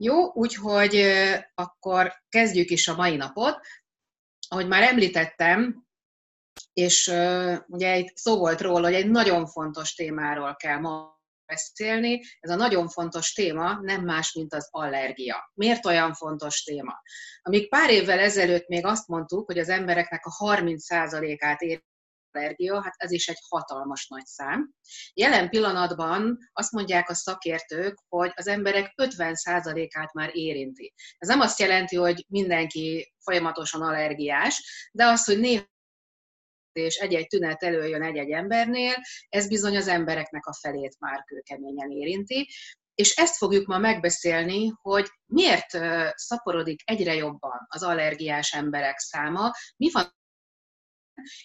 Jó, úgyhogy akkor kezdjük is a mai napot. Ahogy már említettem, és ugye itt szó volt róla, hogy egy nagyon fontos témáról kell ma beszélni. Ez a nagyon fontos téma nem más, mint az allergia. Miért olyan fontos téma? Amíg pár évvel ezelőtt még azt mondtuk, hogy az embereknek a 30%-át ér allergia, hát ez is egy hatalmas nagy szám. Jelen pillanatban azt mondják a szakértők, hogy az emberek 50%-át már érinti. Ez nem azt jelenti, hogy mindenki folyamatosan allergiás, de az, hogy néha és egy-egy tünet előjön egy-egy embernél, ez bizony az embereknek a felét már kőkeményen érinti. És ezt fogjuk ma megbeszélni, hogy miért szaporodik egyre jobban az allergiás emberek száma, mi van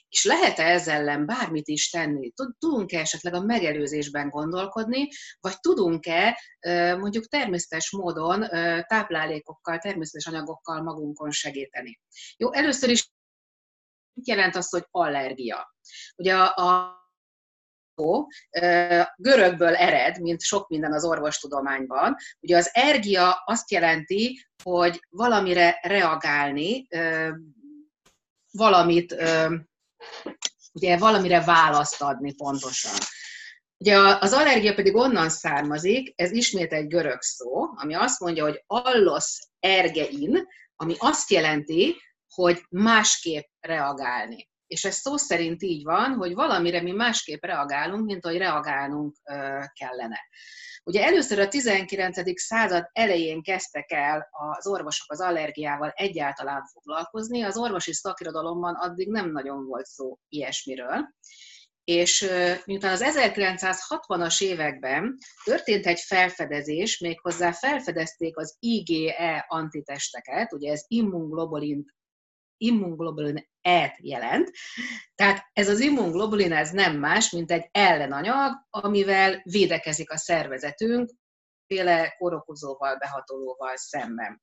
és lehet-e ezzel ellen bármit is tenni? Tudunk-e esetleg a megelőzésben gondolkodni, vagy tudunk-e mondjuk természetes módon táplálékokkal, természetes anyagokkal magunkon segíteni? Jó, először is mit jelent az, hogy allergia? Ugye a, a görögből ered, mint sok minden az orvostudományban. Ugye az ergia azt jelenti, hogy valamire reagálni, valamit, ugye valamire választ adni pontosan. Ugye az allergia pedig onnan származik, ez ismét egy görög szó, ami azt mondja, hogy allos ergein, ami azt jelenti, hogy másképp reagálni. És ez szó szerint így van, hogy valamire mi másképp reagálunk, mint ahogy reagálnunk kellene. Ugye először a 19. század elején kezdtek el az orvosok az allergiával egyáltalán foglalkozni, az orvosi szakirodalomban addig nem nagyon volt szó ilyesmiről. És miután az 1960-as években történt egy felfedezés, méghozzá felfedezték az IgE antitesteket, ugye ez immunglobulin immunglobulin E-t jelent. Tehát ez az immunglobulin ez nem más, mint egy ellenanyag, amivel védekezik a szervezetünk féle korokozóval, behatolóval szemben.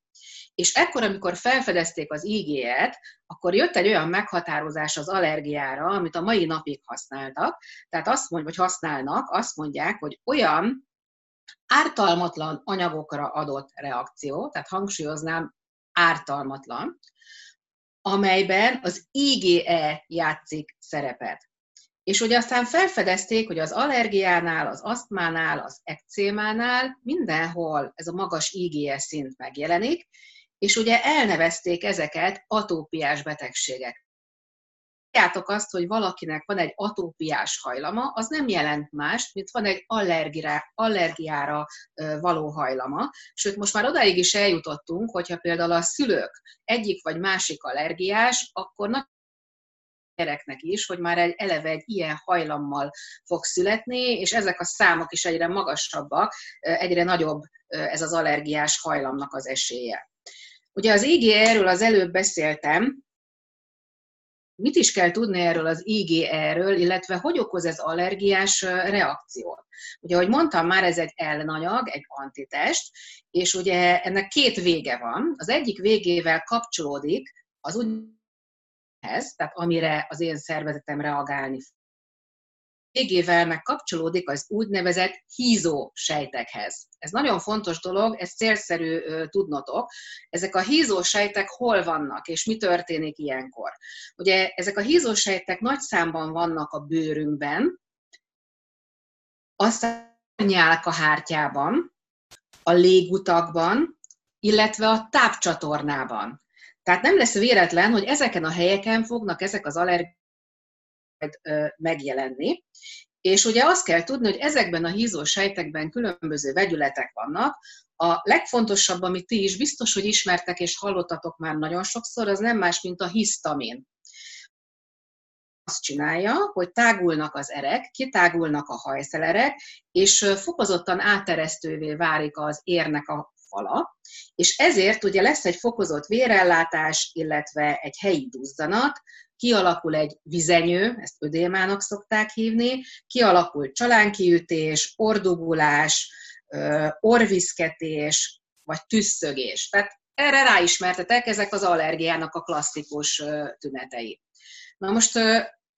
És ekkor, amikor felfedezték az IgE-t, akkor jött egy olyan meghatározás az allergiára, amit a mai napig használtak, tehát azt mondják, vagy használnak, azt mondják, hogy olyan ártalmatlan anyagokra adott reakció, tehát hangsúlyoznám, ártalmatlan, amelyben az IgE játszik szerepet. És hogy aztán felfedezték, hogy az allergiánál, az asztmánál, az ekcémánál mindenhol ez a magas IgE szint megjelenik, és ugye elnevezték ezeket atópiás betegségek. Tudjátok azt, hogy valakinek van egy atópiás hajlama, az nem jelent más, mint van egy allergiára, allergiára való hajlama. Sőt, most már odáig is eljutottunk, hogyha például a szülők egyik vagy másik allergiás, akkor nagy gyereknek is, hogy már egy, eleve egy ilyen hajlammal fog születni, és ezek a számok is egyre magasabbak, egyre nagyobb ez az allergiás hajlamnak az esélye. Ugye az IgE-ről az előbb beszéltem, mit is kell tudni erről az IgE-ről, illetve hogy okoz ez allergiás reakciót. Ugye, ahogy mondtam már, ez egy ellenanyag, egy antitest, és ugye ennek két vége van. Az egyik végével kapcsolódik az úgy tehát amire az én szervezetem reagálni végével meg kapcsolódik az úgynevezett hízó sejtekhez. Ez nagyon fontos dolog, ez célszerű tudnotok. Ezek a hízó sejtek hol vannak, és mi történik ilyenkor? Ugye ezek a hízó sejtek nagy számban vannak a bőrünkben, aztán a hártyában, a légutakban, illetve a tápcsatornában. Tehát nem lesz véletlen, hogy ezeken a helyeken fognak ezek az allergiák megjelenni. És ugye azt kell tudni, hogy ezekben a hízó sejtekben különböző vegyületek vannak. A legfontosabb, amit ti is biztos, hogy ismertek és hallottatok már nagyon sokszor, az nem más, mint a hisztamin. Azt csinálja, hogy tágulnak az erek, kitágulnak a hajszelerek, és fokozottan áteresztővé válik az érnek a fala, és ezért ugye lesz egy fokozott vérellátás, illetve egy helyi duzzanat, kialakul egy vizenyő, ezt ödémának szokták hívni, kialakul csalánkiütés, ordugulás, orviszketés, vagy tüsszögés. Tehát erre ráismertetek, ezek az allergiának a klasszikus tünetei. Na most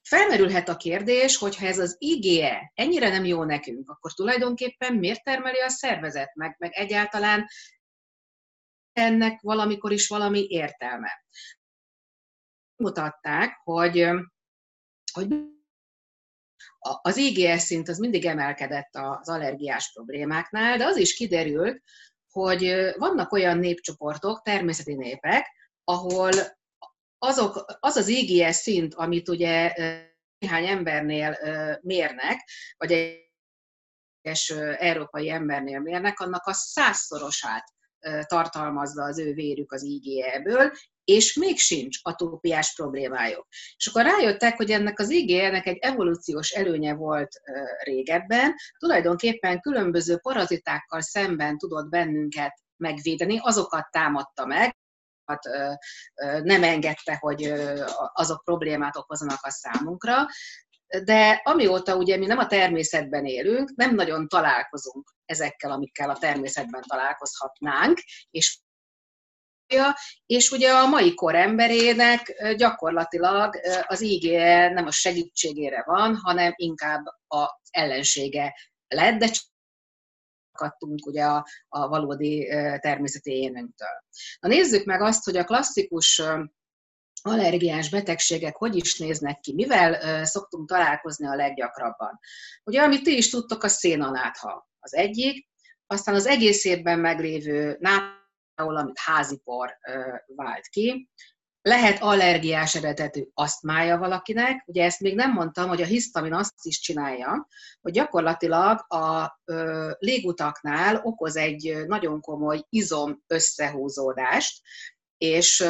felmerülhet a kérdés, hogy ha ez az IgE ennyire nem jó nekünk, akkor tulajdonképpen miért termeli a szervezet meg, meg egyáltalán ennek valamikor is valami értelme. Mutatták, hogy, hogy az IgS szint az mindig emelkedett az allergiás problémáknál, de az is kiderült, hogy vannak olyan népcsoportok, természeti népek, ahol azok, az az IgS szint, amit ugye néhány embernél mérnek, vagy egy európai embernél mérnek, annak a százszorosát tartalmazza az ő vérük az IgE-ből, és még sincs atópiás problémájuk. És akkor rájöttek, hogy ennek az IgE-nek egy evolúciós előnye volt régebben, tulajdonképpen különböző parazitákkal szemben tudott bennünket megvédeni, azokat támadta meg, nem engedte, hogy azok problémát okozanak a számunkra, de amióta ugye mi nem a természetben élünk, nem nagyon találkozunk ezekkel, amikkel a természetben találkozhatnánk, és és ugye a mai kor emberének gyakorlatilag az ígé nem a segítségére van, hanem inkább az ellensége lett, de akadtunk ugye a, a valódi természeti énünktől. Na nézzük meg azt, hogy a klasszikus allergiás betegségek hogy is néznek ki, mivel szoktunk találkozni a leggyakrabban. Ugye, amit ti is tudtok, a szénanátha az egyik, aztán az egész évben meglévő nátha, amit házipor vált ki, lehet allergiás eredetű asztmája valakinek, ugye ezt még nem mondtam, hogy a hisztamin azt is csinálja, hogy gyakorlatilag a ö, légutaknál okoz egy nagyon komoly izom összehúzódást, és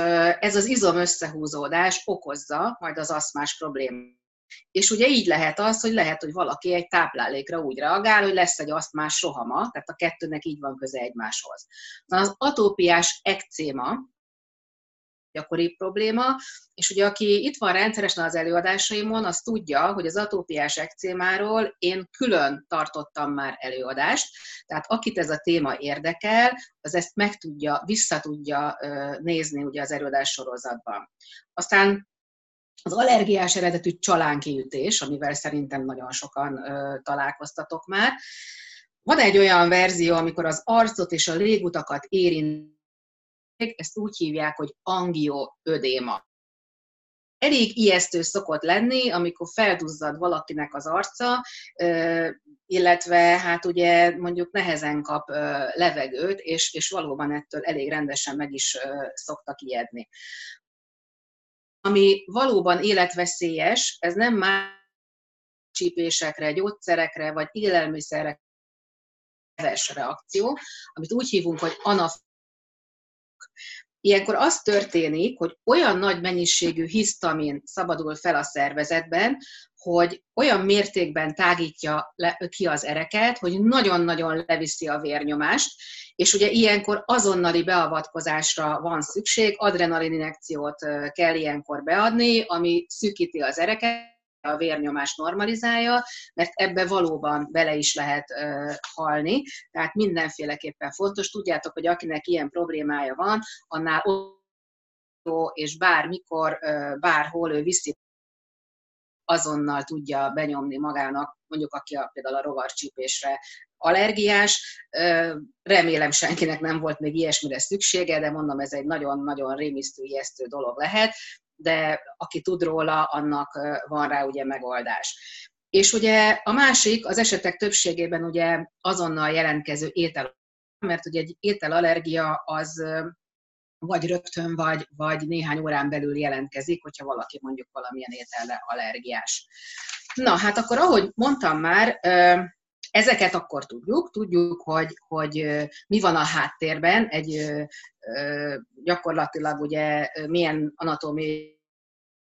ez az izom összehúzódás okozza majd az aszmás problémát. És ugye így lehet az, hogy lehet, hogy valaki egy táplálékra úgy reagál, hogy lesz egy asztmás rohama, tehát a kettőnek így van köze egymáshoz. Na, az atópiás ekcéma, gyakori probléma, és ugye aki itt van rendszeresen az előadásaimon, az tudja, hogy az atópiás ekcémáról én külön tartottam már előadást, tehát akit ez a téma érdekel, az ezt meg tudja, vissza tudja nézni ugye az előadás sorozatban. Aztán az allergiás eredetű csalánkiütés, amivel szerintem nagyon sokan találkoztatok már, van egy olyan verzió, amikor az arcot és a légutakat érint ezt úgy hívják, hogy angioödéma. Elég ijesztő szokott lenni, amikor felduzzad valakinek az arca, illetve hát ugye mondjuk nehezen kap levegőt, és, és valóban ettől elég rendesen meg is szoktak ijedni. Ami valóban életveszélyes, ez nem már csípésekre, gyógyszerekre vagy élelmiszerekre reakció, amit úgy hívunk, hogy anaf Ilyenkor az történik, hogy olyan nagy mennyiségű hisztamin szabadul fel a szervezetben, hogy olyan mértékben tágítja le, ki az ereket, hogy nagyon-nagyon leviszi a vérnyomást, és ugye ilyenkor azonnali beavatkozásra van szükség, adrenalin injekciót kell ilyenkor beadni, ami szűkíti az ereket, a vérnyomás normalizálja, mert ebbe valóban bele is lehet uh, halni, tehát mindenféleképpen fontos. Tudjátok, hogy akinek ilyen problémája van, annál és bármikor, uh, bárhol ő viszi azonnal tudja benyomni magának, mondjuk aki a, például a rovarcsípésre allergiás. Remélem senkinek nem volt még ilyesmire szüksége, de mondom, ez egy nagyon-nagyon rémisztő, ijesztő dolog lehet de aki tud róla, annak van rá ugye megoldás. És ugye a másik, az esetek többségében ugye azonnal jelentkező étel, mert ugye egy ételallergia az vagy rögtön, vagy, vagy néhány órán belül jelentkezik, hogyha valaki mondjuk valamilyen ételre allergiás. Na, hát akkor ahogy mondtam már, ezeket akkor tudjuk, tudjuk, hogy, hogy mi van a háttérben, egy gyakorlatilag ugye milyen anatómiai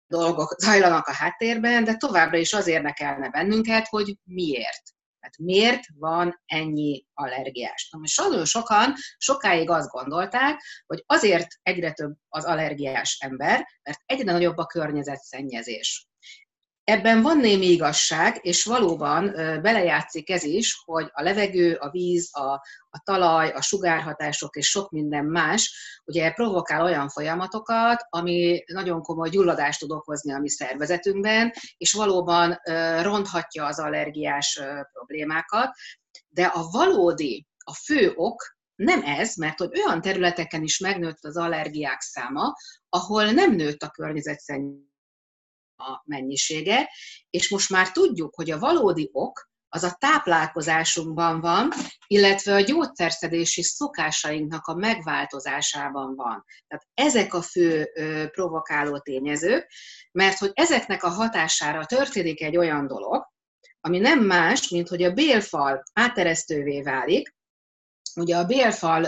dolgok zajlanak a háttérben, de továbbra is az érdekelne bennünket, hogy miért. Tehát miért van ennyi allergiás? Na most nagyon sokan sokáig azt gondolták, hogy azért egyre több az allergiás ember, mert egyre nagyobb a környezetszennyezés. Ebben van némi igazság, és valóban belejátszik ez is, hogy a levegő, a víz, a, a talaj, a sugárhatások és sok minden más ugye provokál olyan folyamatokat, ami nagyon komoly gyulladást tud okozni a mi szervezetünkben, és valóban ronthatja az allergiás problémákat. De a valódi, a fő ok nem ez, mert hogy olyan területeken is megnőtt az allergiák száma, ahol nem nőtt a környezetszennyezés a mennyisége, és most már tudjuk, hogy a valódi ok az a táplálkozásunkban van, illetve a gyógyszerszedési szokásainknak a megváltozásában van. Tehát ezek a fő provokáló tényezők, mert hogy ezeknek a hatására történik egy olyan dolog, ami nem más, mint hogy a bélfal áteresztővé válik, ugye a bélfal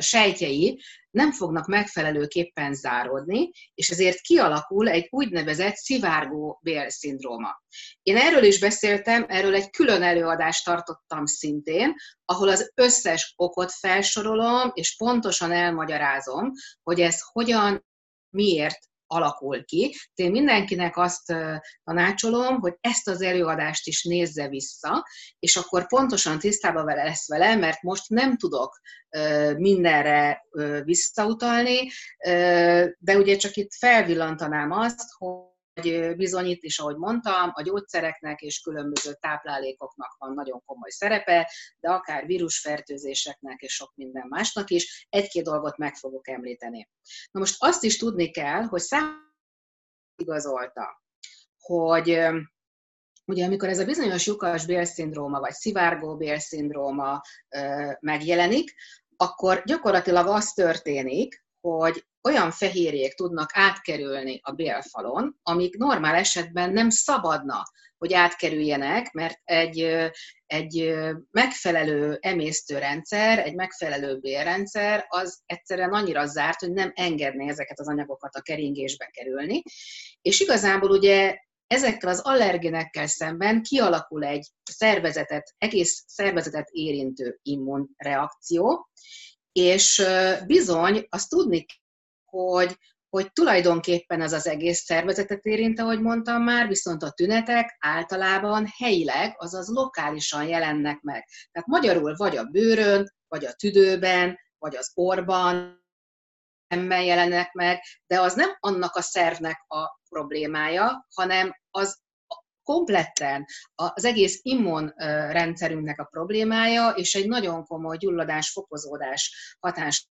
sejtjei nem fognak megfelelőképpen záródni, és ezért kialakul egy úgynevezett szivárgó bélszindróma. Én erről is beszéltem, erről egy külön előadást tartottam szintén, ahol az összes okot felsorolom, és pontosan elmagyarázom, hogy ez hogyan, miért alakul ki. Én mindenkinek azt tanácsolom, hogy ezt az előadást is nézze vissza, és akkor pontosan tisztában vele lesz vele, mert most nem tudok mindenre visszautalni, de ugye csak itt felvillantanám azt, hogy hogy bizonyít is, ahogy mondtam, a gyógyszereknek és különböző táplálékoknak van nagyon komoly szerepe, de akár vírusfertőzéseknek és sok minden másnak is. Egy-két dolgot meg fogok említeni. Na most azt is tudni kell, hogy szám igazolta, hogy ugye amikor ez a bizonyos lyukas bélszindróma, vagy szivárgó bélszindróma megjelenik, akkor gyakorlatilag az történik, hogy olyan fehérjék tudnak átkerülni a bélfalon, amik normál esetben nem szabadna, hogy átkerüljenek, mert egy, egy megfelelő emésztőrendszer, egy megfelelő bélrendszer az egyszerűen annyira zárt, hogy nem engedné ezeket az anyagokat a keringésbe kerülni. És igazából ugye ezekkel az allergenekkel szemben kialakul egy szervezetet, egész szervezetet érintő immunreakció, és bizony azt tudni hogy, hogy tulajdonképpen az az egész szervezetet érint, ahogy mondtam már, viszont a tünetek általában helyileg, azaz lokálisan jelennek meg. Tehát magyarul vagy a bőrön, vagy a tüdőben, vagy az orban, szemben jelennek meg, de az nem annak a szervnek a problémája, hanem az kompletten az egész immunrendszerünknek a problémája, és egy nagyon komoly gyulladás, fokozódás hatás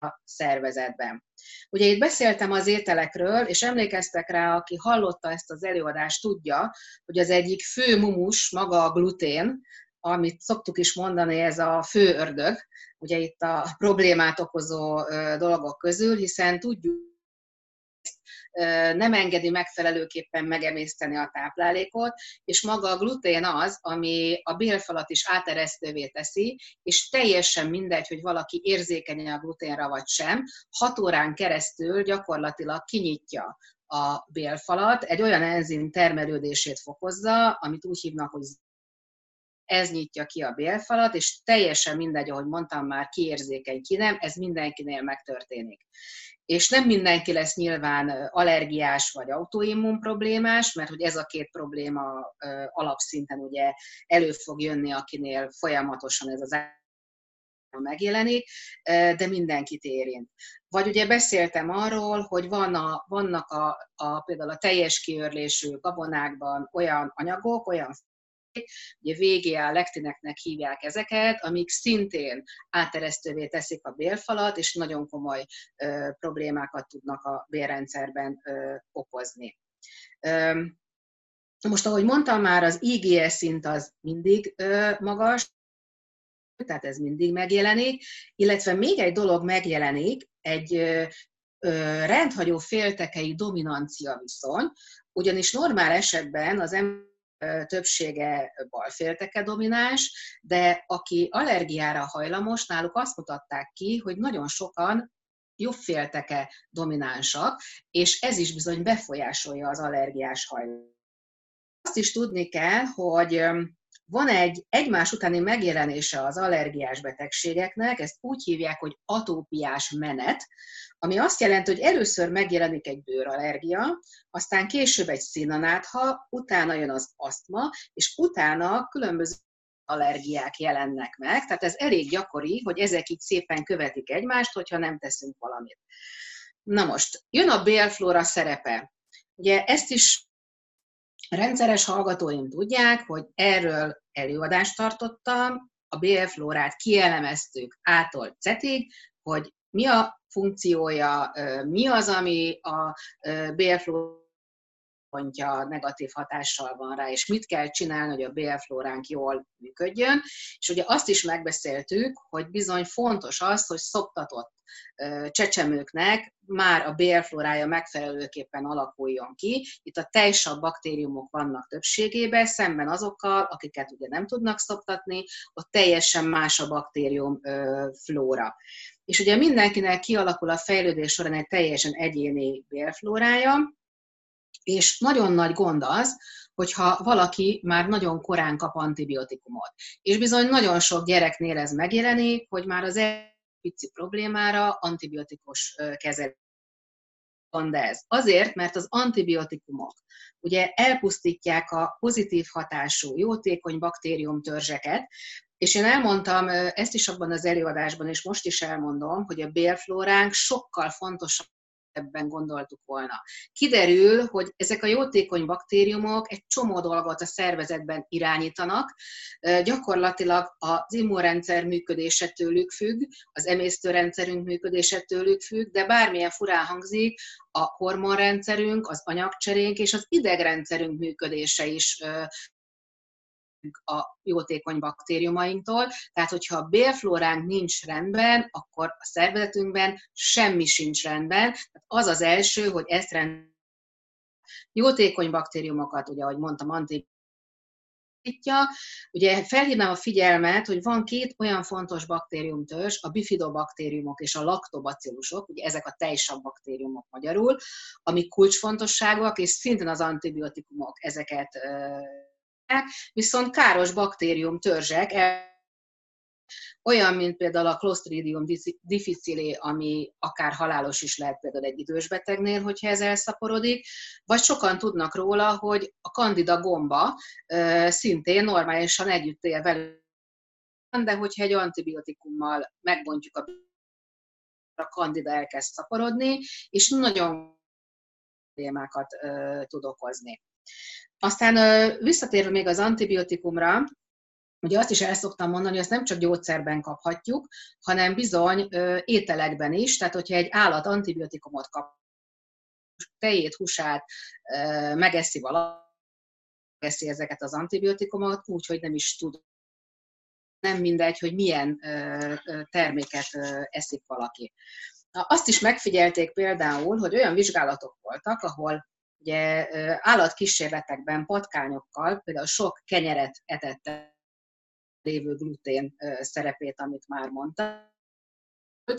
a szervezetben. Ugye itt beszéltem az ételekről, és emlékeztek rá, aki hallotta ezt az előadást, tudja, hogy az egyik fő mumus maga a glutén, amit szoktuk is mondani, ez a fő ördög, ugye itt a problémát okozó dolgok közül, hiszen tudjuk, nem engedi megfelelőképpen megemészteni a táplálékot, és maga a glutén az, ami a bélfalat is áteresztővé teszi, és teljesen mindegy, hogy valaki érzékeny a gluténra vagy sem, hat órán keresztül gyakorlatilag kinyitja a bélfalat, egy olyan enzim termelődését fokozza, amit úgy hívnak, hogy ez nyitja ki a bélfalat, és teljesen mindegy, ahogy mondtam már, ki érzékeny, ki nem, ez mindenkinél megtörténik és nem mindenki lesz nyilván allergiás vagy autoimmun problémás, mert hogy ez a két probléma alapszinten ugye elő fog jönni, akinél folyamatosan ez az megjelenik, de mindenkit érint. Vagy ugye beszéltem arról, hogy van a, vannak a, a, például a teljes kiörlésű gabonákban olyan anyagok, olyan ugye VGA lektineknek hívják ezeket, amik szintén áteresztővé teszik a bélfalat, és nagyon komoly ö, problémákat tudnak a bélrendszerben ö, okozni. Ö, most, ahogy mondtam már, az IgE szint az mindig ö, magas, tehát ez mindig megjelenik, illetve még egy dolog megjelenik, egy ö, rendhagyó féltekei dominancia viszony, ugyanis normál esetben az ember többsége balfélteke domináns, de aki allergiára hajlamos, náluk azt mutatták ki, hogy nagyon sokan jobbfélteke dominánsak, és ez is bizony befolyásolja az allergiás hajlamost. Azt is tudni kell, hogy van egy egymás utáni megjelenése az allergiás betegségeknek, ezt úgy hívják, hogy atópiás menet, ami azt jelenti, hogy először megjelenik egy bőrallergia, aztán később egy színanátha, utána jön az asztma, és utána különböző allergiák jelennek meg, tehát ez elég gyakori, hogy ezek így szépen követik egymást, hogyha nem teszünk valamit. Na most, jön a bélflóra szerepe. Ugye ezt is rendszeres hallgatóim tudják, hogy erről előadást tartottam, a bélflórát kielemeztük ától cetig, hogy mi a funkciója, mi az, ami a bélflóra pontja negatív hatással van rá, és mit kell csinálni, hogy a bélflóránk jól működjön. És ugye azt is megbeszéltük, hogy bizony fontos az, hogy szoptatott csecsemőknek már a bélflórája megfelelőképpen alakuljon ki. Itt a tejsabb baktériumok vannak többségében, szemben azokkal, akiket ugye nem tudnak szoptatni, ott teljesen más a baktérium flóra. És ugye mindenkinek kialakul a fejlődés során egy teljesen egyéni bélflórája, és nagyon nagy gond az, hogyha valaki már nagyon korán kap antibiotikumot. És bizony nagyon sok gyereknél ez megjelenik, hogy már az pici problémára antibiotikus kezelés van ez? Azért, mert az antibiotikumok ugye elpusztítják a pozitív hatású, jótékony baktériumtörzseket, és én elmondtam ezt is abban az előadásban, és most is elmondom, hogy a bélflóránk sokkal fontosabb ebben gondoltuk volna. Kiderül, hogy ezek a jótékony baktériumok egy csomó dolgot a szervezetben irányítanak, gyakorlatilag az immunrendszer működése tőlük függ, az emésztőrendszerünk működése tőlük függ, de bármilyen furán hangzik, a hormonrendszerünk, az anyagcserénk és az idegrendszerünk működése is a jótékony baktériumainktól. Tehát, hogyha a bélflóránk nincs rendben, akkor a szervezetünkben semmi sincs rendben. Tehát az az első, hogy ezt rend jótékony baktériumokat, ugye, ahogy mondtam, anti Ugye felhívnám a figyelmet, hogy van két olyan fontos baktériumtörzs, a bifidobakteriumok és a laktobacillusok, ugye ezek a tejsabb baktériumok magyarul, amik kulcsfontosságúak, és szintén az antibiotikumok ezeket viszont káros baktérium törzsek, olyan, mint például a Clostridium difficile, ami akár halálos is lehet például egy idős betegnél, hogyha ez elszaporodik, vagy sokan tudnak róla, hogy a kandida gomba szintén normálisan együtt él velünk, de hogyha egy antibiotikummal megbontjuk a a kandida elkezd szaporodni, és nagyon problémákat tud okozni. Aztán visszatérve még az antibiotikumra, Ugye azt is el szoktam mondani, hogy ezt nem csak gyógyszerben kaphatjuk, hanem bizony ételekben is. Tehát, hogyha egy állat antibiotikumot kap, tejét, húsát megeszi valaki, megeszi ezeket az antibiotikumot, úgyhogy nem is tud. Nem mindegy, hogy milyen terméket eszik valaki. Azt is megfigyelték például, hogy olyan vizsgálatok voltak, ahol ugye állatkísérletekben patkányokkal például sok kenyeret etette lévő glutén szerepét, amit már mondtam,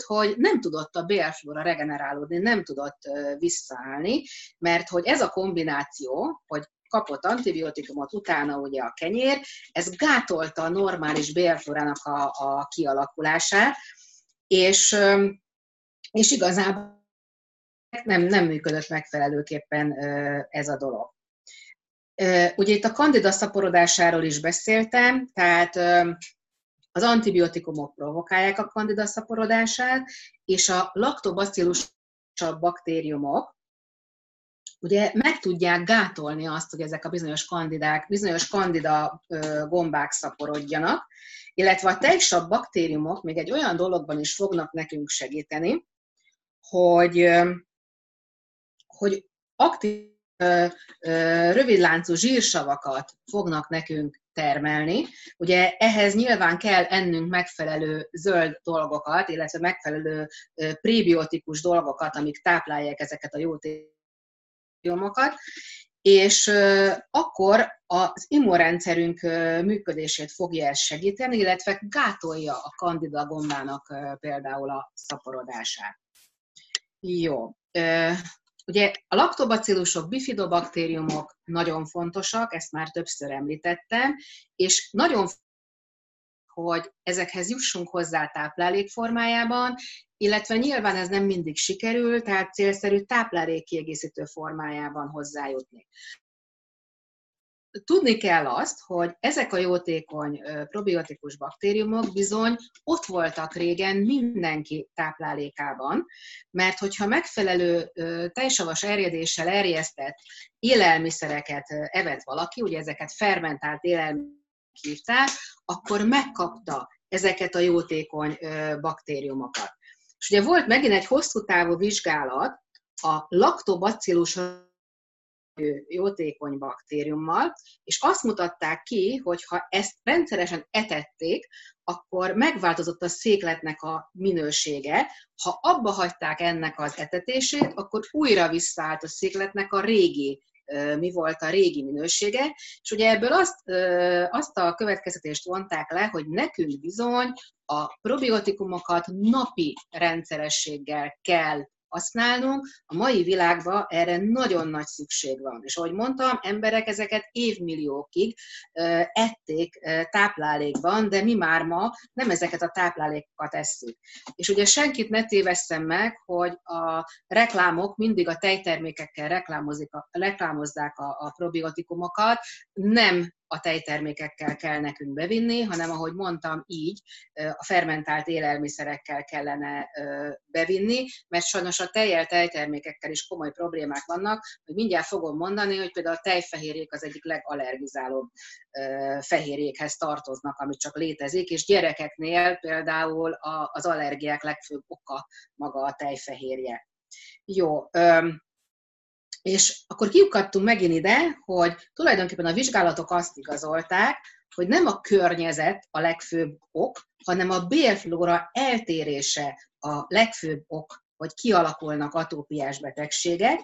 hogy nem tudott a bélflóra regenerálódni, nem tudott visszaállni, mert hogy ez a kombináció, hogy kapott antibiotikumot, utána ugye a kenyér, ez gátolta a normális bélflórának a, a kialakulását, és, és igazából nem, nem működött megfelelőképpen ez a dolog. Ugye itt a kandida szaporodásáról is beszéltem, tehát az antibiotikumok provokálják a kandida szaporodását, és a laktobacillus baktériumok, ugye meg tudják gátolni azt, hogy ezek a bizonyos kandidák, bizonyos kandida gombák szaporodjanak, illetve a tejsabb baktériumok még egy olyan dologban is fognak nekünk segíteni, hogy hogy aktív rövidláncú zsírsavakat fognak nekünk termelni. Ugye ehhez nyilván kell ennünk megfelelő zöld dolgokat, illetve megfelelő prébiotikus dolgokat, amik táplálják ezeket a jó témokat, és akkor az immunrendszerünk működését fogja ez segíteni, illetve gátolja a kandida gombának például a szaporodását. Jó. Ugye a laktobacillusok, bifidobaktériumok nagyon fontosak, ezt már többször említettem, és nagyon hogy ezekhez jussunk hozzá táplálék formájában, illetve nyilván ez nem mindig sikerül, tehát célszerű táplálékkiegészítő formájában hozzájutni. Tudni kell azt, hogy ezek a jótékony probiotikus baktériumok bizony ott voltak régen mindenki táplálékában, mert hogyha megfelelő tejsavas erjedéssel erjesztett élelmiszereket evett valaki, ugye ezeket fermentált élelmiszereket hívták, akkor megkapta ezeket a jótékony baktériumokat. És ugye volt megint egy hosszú távú vizsgálat a laktobacillus jótékony baktériummal, és azt mutatták ki, hogy ha ezt rendszeresen etették, akkor megváltozott a székletnek a minősége. Ha abba hagyták ennek az etetését, akkor újra visszaállt a székletnek a régi mi volt a régi minősége, és ugye ebből azt, azt a következtetést vonták le, hogy nekünk bizony a probiotikumokat napi rendszerességgel kell használnunk. A mai világban erre nagyon nagy szükség van. És ahogy mondtam, emberek ezeket évmilliókig ették táplálékban, de mi már ma nem ezeket a táplálékokat esszük. És ugye senkit ne tévesszem meg, hogy a reklámok mindig a tejtermékekkel reklámozik, reklámozzák a, a probiotikumokat, nem a tejtermékekkel kell nekünk bevinni, hanem ahogy mondtam, így a fermentált élelmiszerekkel kellene bevinni, mert sajnos a tejjel, tejtermékekkel is komoly problémák vannak, hogy mindjárt fogom mondani, hogy például a tejfehérjék az egyik legallergizálóbb fehérjékhez tartoznak, amit csak létezik, és gyerekeknél például az allergiák legfőbb oka maga a tejfehérje. Jó, és akkor kiukadtunk megint ide, hogy tulajdonképpen a vizsgálatok azt igazolták, hogy nem a környezet a legfőbb ok, hanem a bélflóra eltérése a legfőbb ok, hogy kialakulnak atópiás betegségek,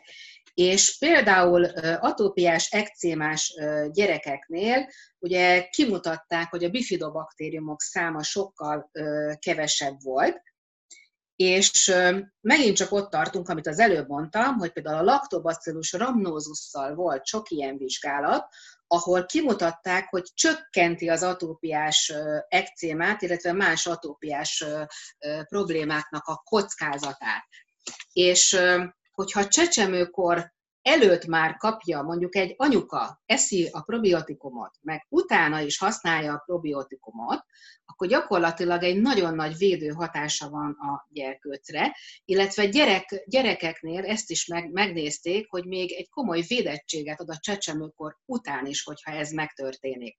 és például atópiás, ekcémás gyerekeknél ugye kimutatták, hogy a bifidobaktériumok száma sokkal kevesebb volt, és megint csak ott tartunk, amit az előbb mondtam, hogy például a laktobacillus rhamnosusszal volt sok ilyen vizsgálat, ahol kimutatták, hogy csökkenti az atópiás ekcémát, illetve más atópiás problémáknak a kockázatát. És hogyha csecsemőkor előtt már kapja mondjuk egy anyuka, eszi a probiotikumot, meg utána is használja a probiotikumot, akkor gyakorlatilag egy nagyon nagy védő hatása van a gyerkőcre, illetve gyerek, gyerekeknél ezt is meg, megnézték, hogy még egy komoly védettséget ad a csecsemőkor után is, hogyha ez megtörténik.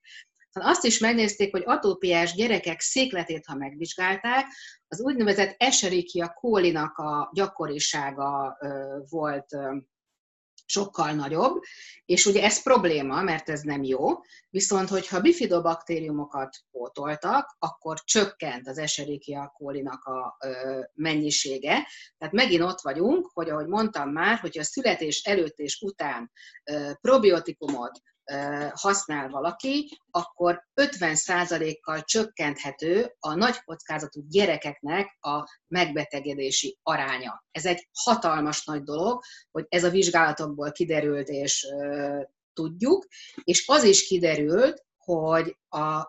Azt is megnézték, hogy atópiás gyerekek székletét, ha megvizsgálták, az úgynevezett Escherichia kólinak a gyakorisága volt sokkal nagyobb, és ugye ez probléma, mert ez nem jó, viszont hogyha bifidobaktériumokat pótoltak, akkor csökkent az Escherichia kólinak a mennyisége. Tehát megint ott vagyunk, hogy ahogy mondtam már, hogy a születés előtt és után probiotikumot használ valaki, akkor 50%-kal csökkenthető a nagy kockázatú gyerekeknek a megbetegedési aránya. Ez egy hatalmas nagy dolog, hogy ez a vizsgálatokból kiderült és tudjuk, és az is kiderült, hogy a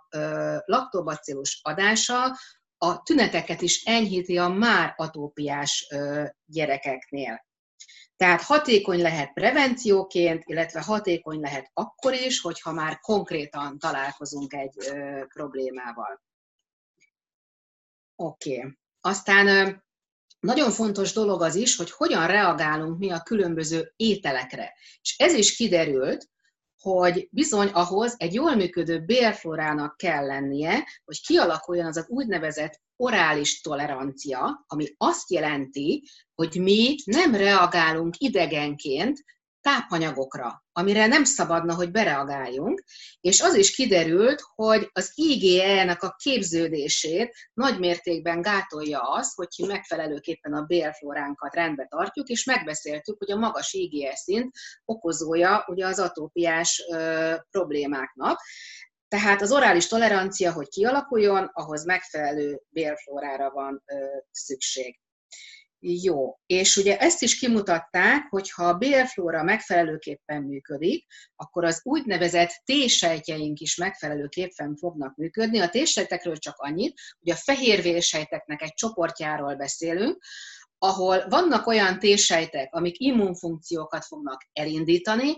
laktobacillus adása a tüneteket is enyhíti a már atópiás gyerekeknél. Tehát hatékony lehet prevencióként, illetve hatékony lehet akkor is, hogyha már konkrétan találkozunk egy ö, problémával. Oké. Okay. Aztán ö, nagyon fontos dolog az is, hogy hogyan reagálunk mi a különböző ételekre. És ez is kiderült, hogy bizony ahhoz egy jól működő bélflorának kell lennie, hogy kialakuljon az az úgynevezett orális tolerancia, ami azt jelenti, hogy mi nem reagálunk idegenként tápanyagokra, amire nem szabadna, hogy bereagáljunk, és az is kiderült, hogy az IgE-nek a képződését nagy mértékben gátolja az, hogy megfelelőképpen a bélflóránkat rendbe tartjuk, és megbeszéltük, hogy a magas IgE szint okozója ugye az atópiás ö, problémáknak. Tehát az orális tolerancia, hogy kialakuljon, ahhoz megfelelő bélflórára van ö, szükség. Jó, és ugye ezt is kimutatták, hogy ha a bélflóra megfelelőképpen működik, akkor az úgynevezett T-sejtjeink is megfelelőképpen fognak működni. A T-sejtekről csak annyit, hogy a fehérvérsejteknek egy csoportjáról beszélünk, ahol vannak olyan T-sejtek, amik immunfunkciókat fognak elindítani,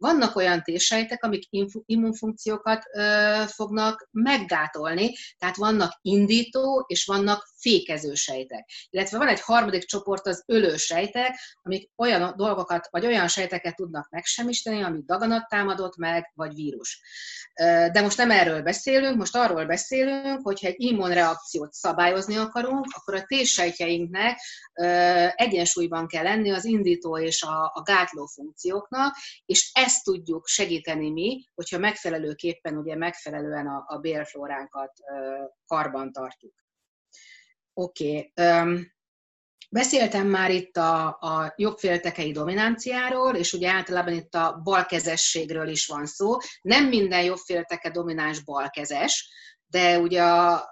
vannak olyan térsejtek, amik immunfunkciókat ö, fognak meggátolni, tehát vannak indító és vannak fékező sejtek. Illetve van egy harmadik csoport, az ölő sejtek, amik olyan dolgokat, vagy olyan sejteket tudnak megsemmisíteni, amit daganat támadott meg, vagy vírus. De most nem erről beszélünk, most arról beszélünk, hogyha egy immunreakciót szabályozni akarunk, akkor a T-sejtjeinknek egyensúlyban kell lenni az indító és a, gátló funkcióknak, és ezt tudjuk segíteni mi, hogyha megfelelőképpen, ugye megfelelően a, a bélflóránkat karban tartjuk. Oké. Okay. Beszéltem már itt a, a jobbféltekei dominanciáról, és ugye általában itt a balkezességről is van szó. Nem minden jobbfélteke domináns balkezes, de ugye a,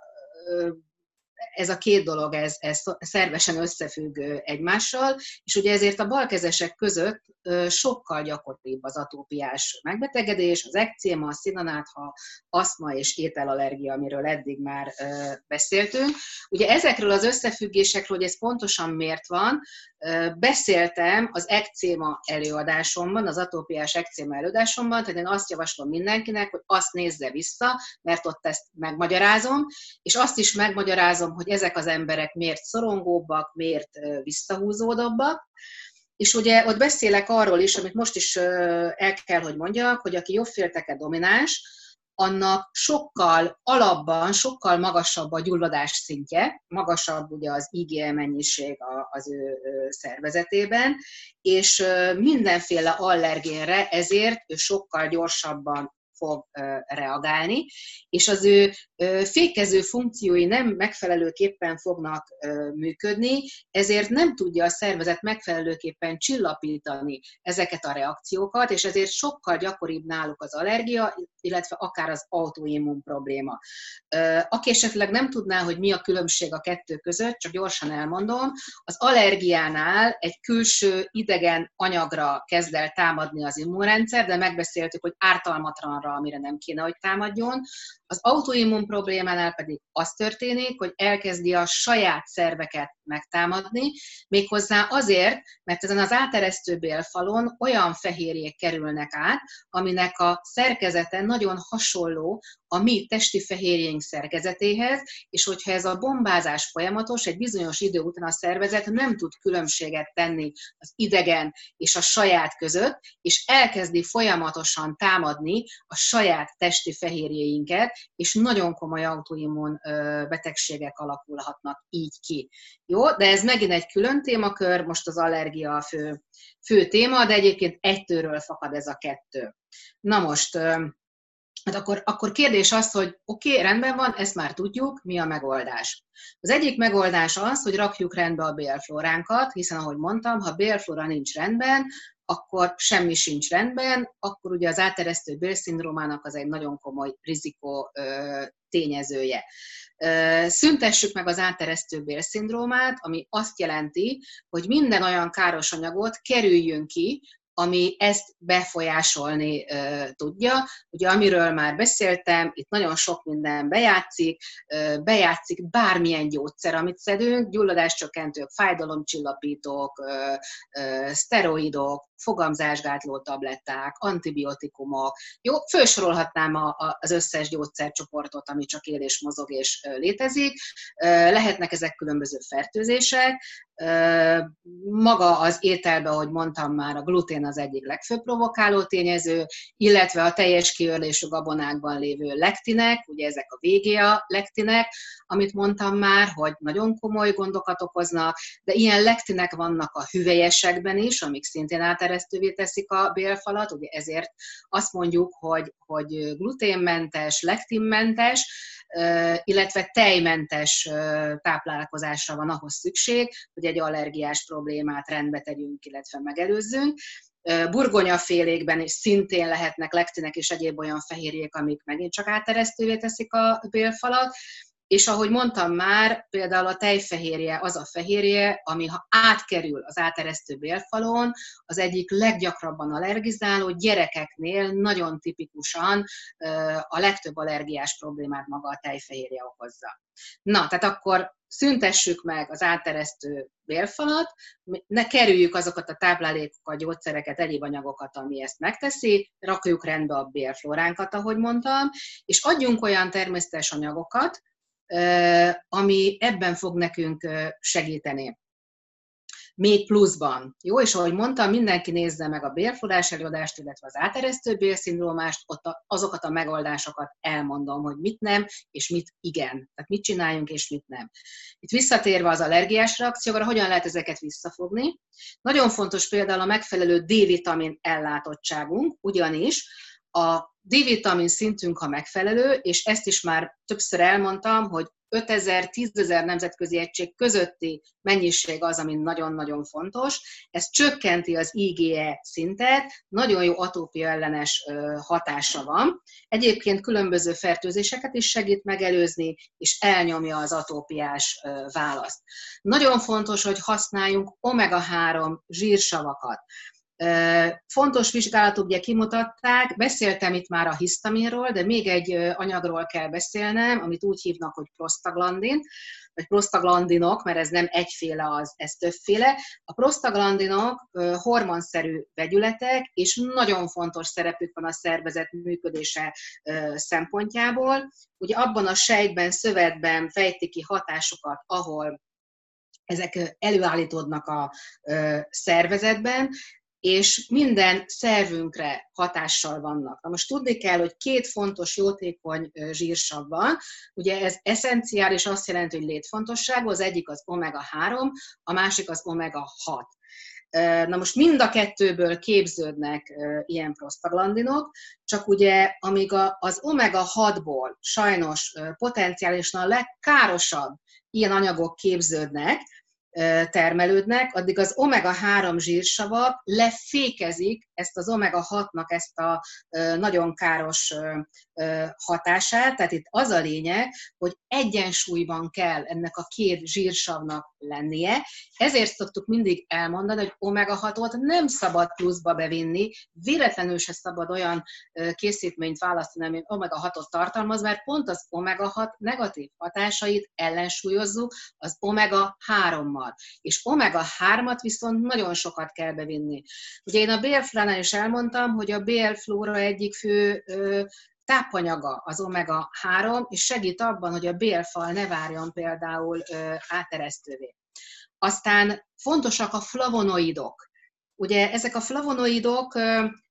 ez a két dolog, ez, ez szervesen összefügg egymással, és ugye ezért a balkezesek között sokkal gyakoribb az atópiás megbetegedés, az ekcéma, a színanátha, aszma és ételallergia, amiről eddig már beszéltünk. Ugye ezekről az összefüggésekről, hogy ez pontosan miért van, beszéltem az ekcéma előadásomban, az atópiás ekcéma előadásomban, tehát én azt javaslom mindenkinek, hogy azt nézze vissza, mert ott ezt megmagyarázom, és azt is megmagyarázom, hogy ezek az emberek miért szorongóbbak, miért visszahúzódóbbak, és ugye ott beszélek arról is, amit most is el kell, hogy mondjak, hogy aki jobbfélteke domináns, annak sokkal alapban, sokkal magasabb a gyulladás szintje, magasabb ugye az IgE mennyiség az ő szervezetében, és mindenféle allergénre ezért ő sokkal gyorsabban fog reagálni, és az ő fékező funkciói nem megfelelőképpen fognak működni, ezért nem tudja a szervezet megfelelőképpen csillapítani ezeket a reakciókat, és ezért sokkal gyakoribb náluk az allergia, illetve akár az autoimmun probléma. Aki esetleg nem tudná, hogy mi a különbség a kettő között, csak gyorsan elmondom, az allergiánál egy külső idegen anyagra kezd el támadni az immunrendszer, de megbeszéltük, hogy ártalmatlanra, amire nem kéne, hogy támadjon. Az autoimmun problémánál pedig az történik, hogy elkezdi a saját szerveket megtámadni, méghozzá azért, mert ezen az áteresztő bélfalon olyan fehérjék kerülnek át, aminek a szerkezete nagyon hasonló a mi testi fehérjénk szerkezetéhez, és hogyha ez a bombázás folyamatos, egy bizonyos idő után a szervezet nem tud különbséget tenni az idegen és a saját között, és elkezdi folyamatosan támadni a saját testi fehérjéinket, és nagyon komoly autoimmun betegségek alakulhatnak így ki. Jó, de ez megint egy külön témakör, most az allergia a fő, fő téma, de egyébként egytőről fakad ez a kettő. Na most, hát akkor, akkor kérdés az, hogy oké, okay, rendben van, ezt már tudjuk, mi a megoldás. Az egyik megoldás az, hogy rakjuk rendbe a bélflóránkat, hiszen ahogy mondtam, ha bélflóra nincs rendben, akkor semmi sincs rendben, akkor ugye az áteresztő bélszindrómának az egy nagyon komoly rizikó tényezője. Szüntessük meg az áteresztő bélszindrómát, ami azt jelenti, hogy minden olyan káros anyagot kerüljünk ki, ami ezt befolyásolni uh, tudja. Ugye amiről már beszéltem, itt nagyon sok minden bejátszik, uh, bejátszik bármilyen gyógyszer, amit szedünk, gyulladáscsökkentők, fájdalomcsillapítók, uh, uh, szteroidok, fogamzásgátló tabletták, antibiotikumok. Jó, felsorolhatnám a, a, az összes gyógyszercsoportot, ami csak él és mozog és létezik. Lehetnek ezek különböző fertőzések. Maga az ételben, ahogy mondtam már, a glutén az egyik legfőbb provokáló tényező, illetve a teljes kiörlésű gabonákban lévő lektinek, ugye ezek a VGA lektinek, amit mondtam már, hogy nagyon komoly gondokat okoznak, de ilyen lektinek vannak a hüvelyesekben is, amik szintén áteresztővé teszik a bélfalat, ugye ezért azt mondjuk, hogy, hogy gluténmentes, lektinmentes, illetve tejmentes táplálkozásra van ahhoz szükség, hogy egy allergiás problémát rendbe tegyünk, illetve megelőzzünk. Burgonyafélékben is szintén lehetnek lektinek és egyéb olyan fehérjék, amik megint csak áteresztővé teszik a bélfalat, és ahogy mondtam már, például a tejfehérje az a fehérje, ami ha átkerül az áteresztő bélfalon, az egyik leggyakrabban allergizáló gyerekeknél nagyon tipikusan a legtöbb allergiás problémát maga a tejfehérje okozza. Na, tehát akkor szüntessük meg az áteresztő bélfalat, ne kerüljük azokat a táplálékokat, gyógyszereket, egyéb ami ezt megteszi, rakjuk rendbe a bélflóránkat, ahogy mondtam, és adjunk olyan természetes anyagokat, ami ebben fog nekünk segíteni még pluszban. Jó, és ahogy mondtam, mindenki nézze meg a bélforrás előadást, illetve az áteresztő bélszindrómást, ott azokat a megoldásokat elmondom, hogy mit nem, és mit igen. Tehát mit csináljunk, és mit nem. Itt visszatérve az allergiás reakcióra, hogyan lehet ezeket visszafogni. Nagyon fontos például a megfelelő D-vitamin ellátottságunk, ugyanis a D-vitamin szintünk, ha megfelelő, és ezt is már többször elmondtam, hogy 5000-10.000 nemzetközi egység közötti mennyiség az, ami nagyon-nagyon fontos. Ez csökkenti az IgE szintet, nagyon jó atópia ellenes hatása van. Egyébként különböző fertőzéseket is segít megelőzni, és elnyomja az atópiás választ. Nagyon fontos, hogy használjunk omega-3 zsírsavakat. Fontos vizsgálatok ugye kimutatták, beszéltem itt már a hisztaminról, de még egy anyagról kell beszélnem, amit úgy hívnak, hogy prostaglandin, vagy prostaglandinok, mert ez nem egyféle az, ez többféle. A prostaglandinok hormonszerű vegyületek, és nagyon fontos szerepük van a szervezet működése szempontjából. Ugye abban a sejtben, szövetben fejtik ki hatásokat, ahol ezek előállítódnak a szervezetben, és minden szervünkre hatással vannak. Na most tudni kell, hogy két fontos jótékony zsírsav van. Ugye ez eszenciális, azt jelenti, hogy létfontosságú, az egyik az omega-3, a másik az omega-6. Na most mind a kettőből képződnek ilyen prostaglandinok, csak ugye amíg az omega-6-ból sajnos potenciálisan a legkárosabb ilyen anyagok képződnek, termelődnek, addig az omega-3 zsírsavak lefékezik ezt az omega-6-nak ezt a nagyon káros hatását. Tehát itt az a lényeg, hogy egyensúlyban kell ennek a két zsírsavnak lennie. Ezért szoktuk mindig elmondani, hogy omega-6-ot nem szabad pluszba bevinni, véletlenül se szabad olyan készítményt választani, ami omega-6-ot tartalmaz, mert pont az omega-6 negatív hatásait ellensúlyozzuk az omega-3-mal. És omega-3-at viszont nagyon sokat kell bevinni. Ugye én a bélflánál is elmondtam, hogy a bélflóra egyik fő tápanyaga az omega-3, és segít abban, hogy a bélfal ne várjon például áteresztővé. Aztán fontosak a flavonoidok. Ugye ezek a flavonoidok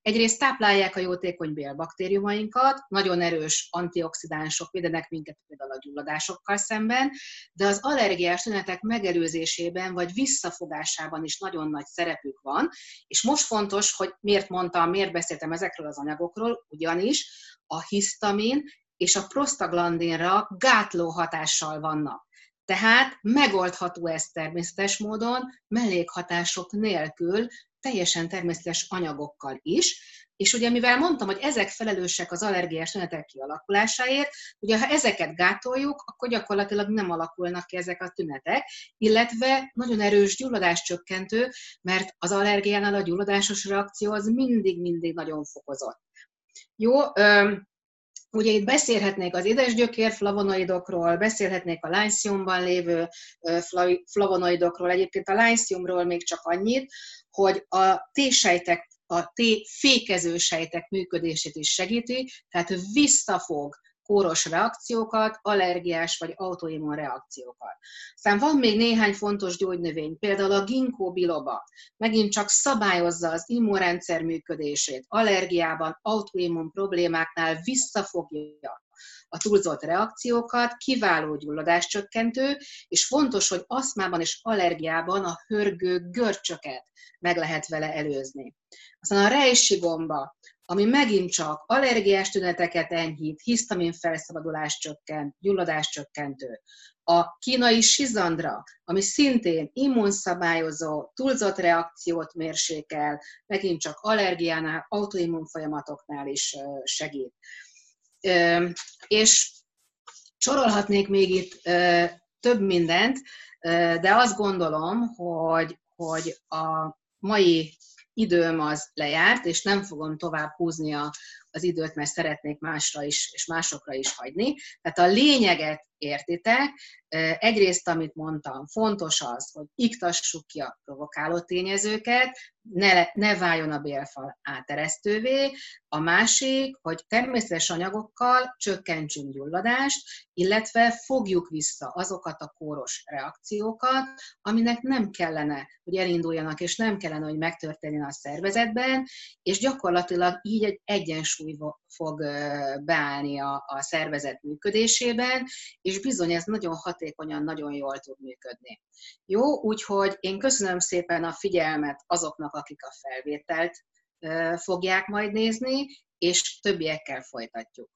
egyrészt táplálják a jótékony bélbaktériumainkat, nagyon erős antioxidánsok védenek minket például a gyulladásokkal szemben, de az allergiás tünetek megelőzésében vagy visszafogásában is nagyon nagy szerepük van, és most fontos, hogy miért mondtam, miért beszéltem ezekről az anyagokról, ugyanis a hisztamin és a prostaglandinra gátló hatással vannak. Tehát megoldható ez természetes módon, mellékhatások nélkül, teljesen természetes anyagokkal is, és ugye mivel mondtam, hogy ezek felelősek az allergiás tünetek kialakulásáért, ugye ha ezeket gátoljuk, akkor gyakorlatilag nem alakulnak ki ezek a tünetek, illetve nagyon erős gyulladáscsökkentő, mert az allergiánál a gyulladásos reakció az mindig-mindig nagyon fokozott. Jó, Ugye itt beszélhetnék az édesgyökér flavonoidokról, beszélhetnék a lánysziumban lévő flavonoidokról. Egyébként a lánysziumról még csak annyit, hogy a T-sejtek, a T-fékező sejtek működését is segíti, tehát visszafog kóros reakciókat, allergiás vagy autoimmun reakciókat. Aztán van még néhány fontos gyógynövény, például a ginkgo biloba, megint csak szabályozza az immunrendszer működését, allergiában, autoimmun problémáknál visszafogja a túlzott reakciókat, kiváló gyulladáscsökkentő, és fontos, hogy aszmában és allergiában a hörgő görcsöket meg lehet vele előzni. Aztán a rejsi gomba, ami megint csak allergiás tüneteket enyhít, hisztamin felszabadulás csökkent, gyulladás csökkentő. A kínai sizandra, ami szintén immunszabályozó, túlzott reakciót mérsékel, megint csak allergiánál, autoimmun folyamatoknál is segít. És Sorolhatnék még itt több mindent, de azt gondolom, hogy, hogy a mai időm az lejárt, és nem fogom tovább húzni a, az időt, mert szeretnék másra is, és másokra is hagyni. Tehát a lényeget értitek. Egyrészt, amit mondtam, fontos az, hogy iktassuk ki a provokáló tényezőket, ne, ne váljon a bélfal áteresztővé. A másik, hogy természetes anyagokkal csökkentsünk gyulladást, illetve fogjuk vissza azokat a kóros reakciókat, aminek nem kellene, hogy elinduljanak, és nem kellene, hogy megtörténjen a szervezetben, és gyakorlatilag így egy egyensúly fog beállni a, a szervezet működésében, és bizony ez nagyon hatékonyan, nagyon jól tud működni. Jó, úgyhogy én köszönöm szépen a figyelmet azoknak, akik a felvételt fogják majd nézni, és többiekkel folytatjuk.